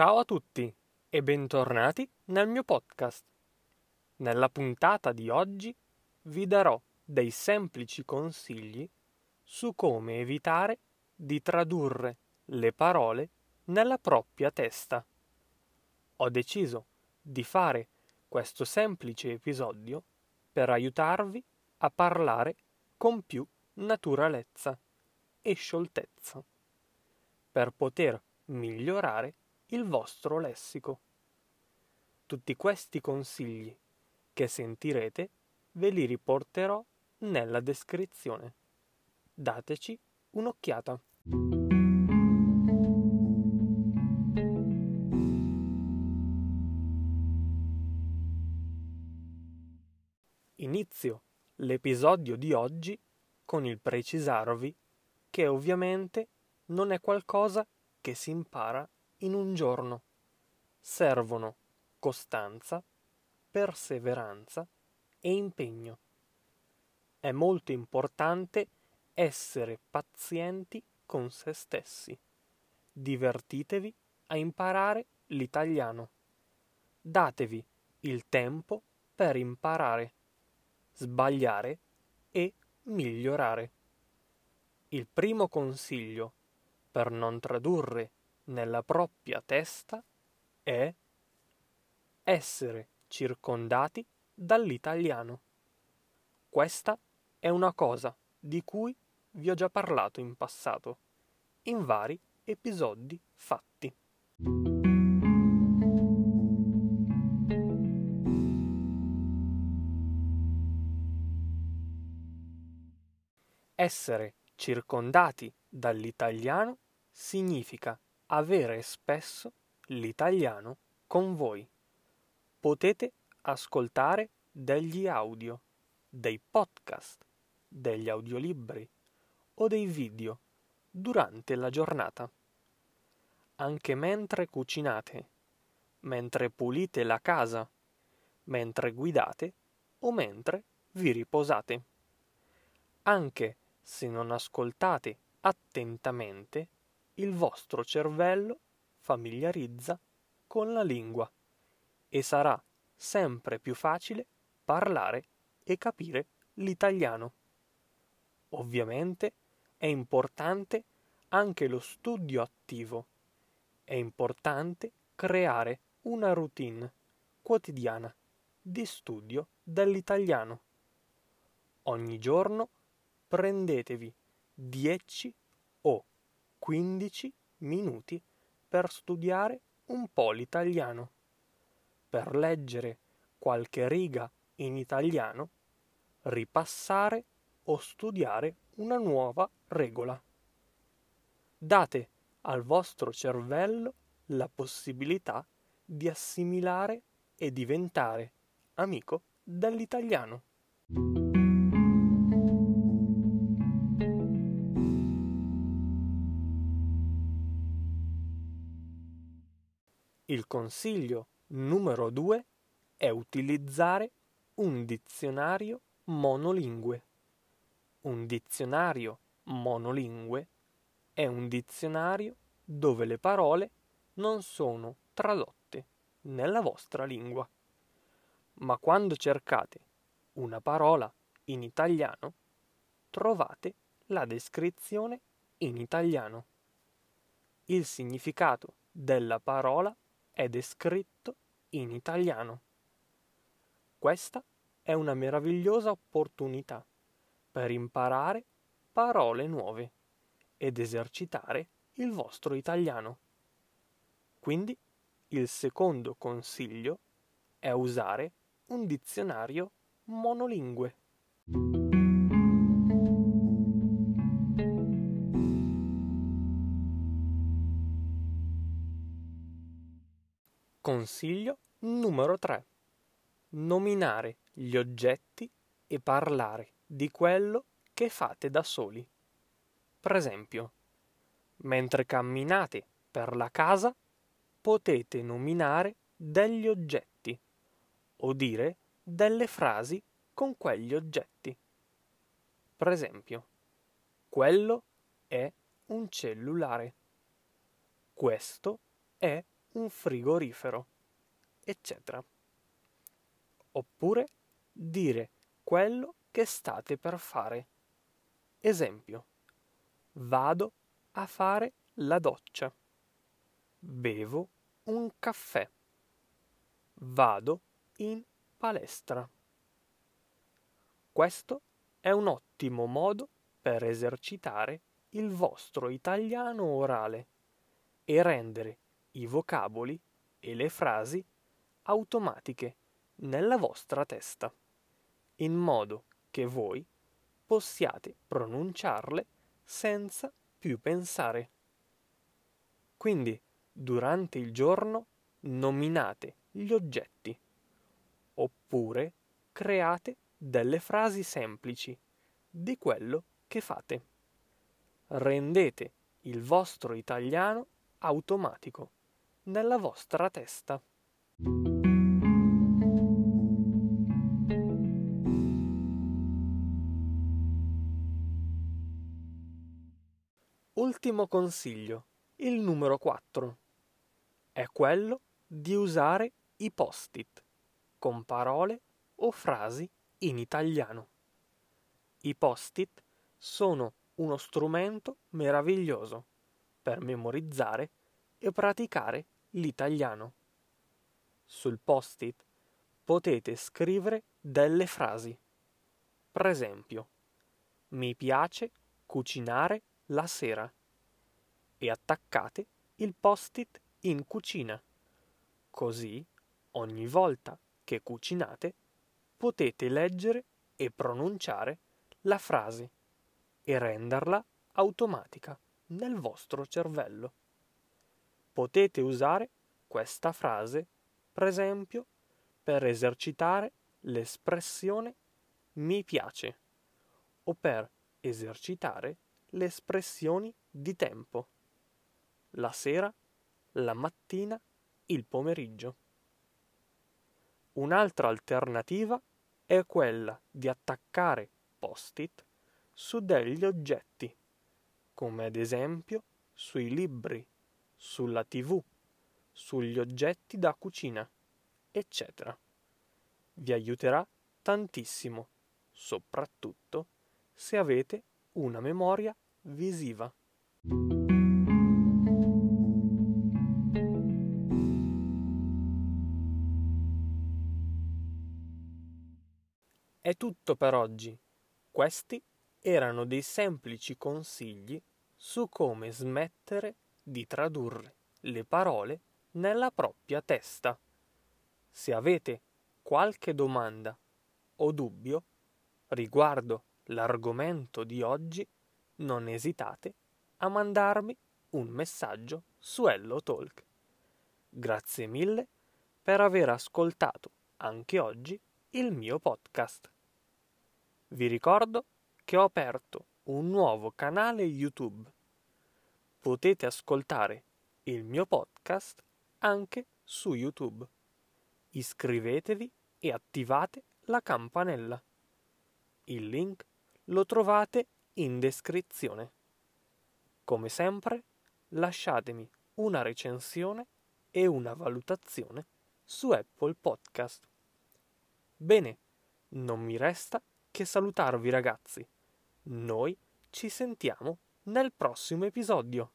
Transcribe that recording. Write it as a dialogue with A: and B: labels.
A: Ciao a tutti e bentornati nel mio podcast. Nella puntata di oggi vi darò dei semplici consigli su come evitare di tradurre le parole nella propria testa. Ho deciso di fare questo semplice episodio per aiutarvi a parlare con più naturalezza e scioltezza, per poter migliorare il vostro lessico. Tutti questi consigli che sentirete ve li riporterò nella descrizione. Dateci un'occhiata. Inizio l'episodio di oggi con il precisarvi che ovviamente non è qualcosa che si impara in un giorno. Servono costanza, perseveranza e impegno. È molto importante essere pazienti con se stessi. Divertitevi a imparare l'italiano. Datevi il tempo per imparare, sbagliare e migliorare. Il primo consiglio per non tradurre nella propria testa è essere circondati dall'italiano. Questa è una cosa di cui vi ho già parlato in passato, in vari episodi fatti. Essere circondati dall'italiano significa avere spesso l'italiano con voi. Potete ascoltare degli audio, dei podcast, degli audiolibri o dei video durante la giornata. Anche mentre cucinate, mentre pulite la casa, mentre guidate o mentre vi riposate. Anche se non ascoltate attentamente, il vostro cervello familiarizza con la lingua e sarà sempre più facile parlare e capire l'italiano. Ovviamente è importante anche lo studio attivo. È importante creare una routine quotidiana di studio dell'italiano. Ogni giorno prendetevi 10 o 15 minuti per studiare un po' l'italiano, per leggere qualche riga in italiano, ripassare o studiare una nuova regola. Date al vostro cervello la possibilità di assimilare e diventare amico dell'italiano. Il consiglio numero due è utilizzare un dizionario monolingue. Un dizionario monolingue è un dizionario dove le parole non sono tradotte nella vostra lingua. Ma quando cercate una parola in italiano, trovate la descrizione in italiano. Il significato della parola è descritto in italiano. Questa è una meravigliosa opportunità per imparare parole nuove ed esercitare il vostro italiano. Quindi il secondo consiglio è usare un dizionario monolingue. Consiglio numero 3. Nominare gli oggetti e parlare di quello che fate da soli. Per esempio, mentre camminate per la casa potete nominare degli oggetti o dire delle frasi con quegli oggetti. Per esempio, quello è un cellulare. Questo è un frigorifero, eccetera. Oppure dire quello che state per fare. Esempio, vado a fare la doccia. Bevo un caffè. Vado in palestra. Questo è un ottimo modo per esercitare il vostro italiano orale e rendere i vocaboli e le frasi automatiche nella vostra testa, in modo che voi possiate pronunciarle senza più pensare. Quindi, durante il giorno, nominate gli oggetti, oppure create delle frasi semplici di quello che fate. Rendete il vostro italiano automatico nella vostra testa. Ultimo consiglio, il numero 4, è quello di usare i post-it con parole o frasi in italiano. I post-it sono uno strumento meraviglioso per memorizzare e praticare l'italiano. Sul post-it potete scrivere delle frasi. Per esempio, mi piace cucinare la sera e attaccate il post-it in cucina. Così, ogni volta che cucinate, potete leggere e pronunciare la frase e renderla automatica nel vostro cervello. Potete usare questa frase, per esempio, per esercitare l'espressione mi piace o per esercitare le espressioni di tempo. La sera, la mattina, il pomeriggio. Un'altra alternativa è quella di attaccare post-it su degli oggetti, come ad esempio sui libri, sulla tv, sugli oggetti da cucina, eccetera. Vi aiuterà tantissimo, soprattutto se avete una memoria visiva. È tutto per oggi. Questi erano dei semplici consigli su come smettere di tradurre le parole nella propria testa. Se avete qualche domanda o dubbio riguardo l'argomento di oggi, non esitate a mandarmi un messaggio su Hello Talk. Grazie mille per aver ascoltato anche oggi il mio podcast. Vi ricordo che ho aperto un nuovo canale YouTube. Potete ascoltare il mio podcast anche su YouTube. Iscrivetevi e attivate la campanella. Il link lo trovate in descrizione. Come sempre, lasciatemi una recensione e una valutazione su Apple Podcast. Bene, non mi resta che salutarvi ragazzi. Noi ci sentiamo nel prossimo episodio.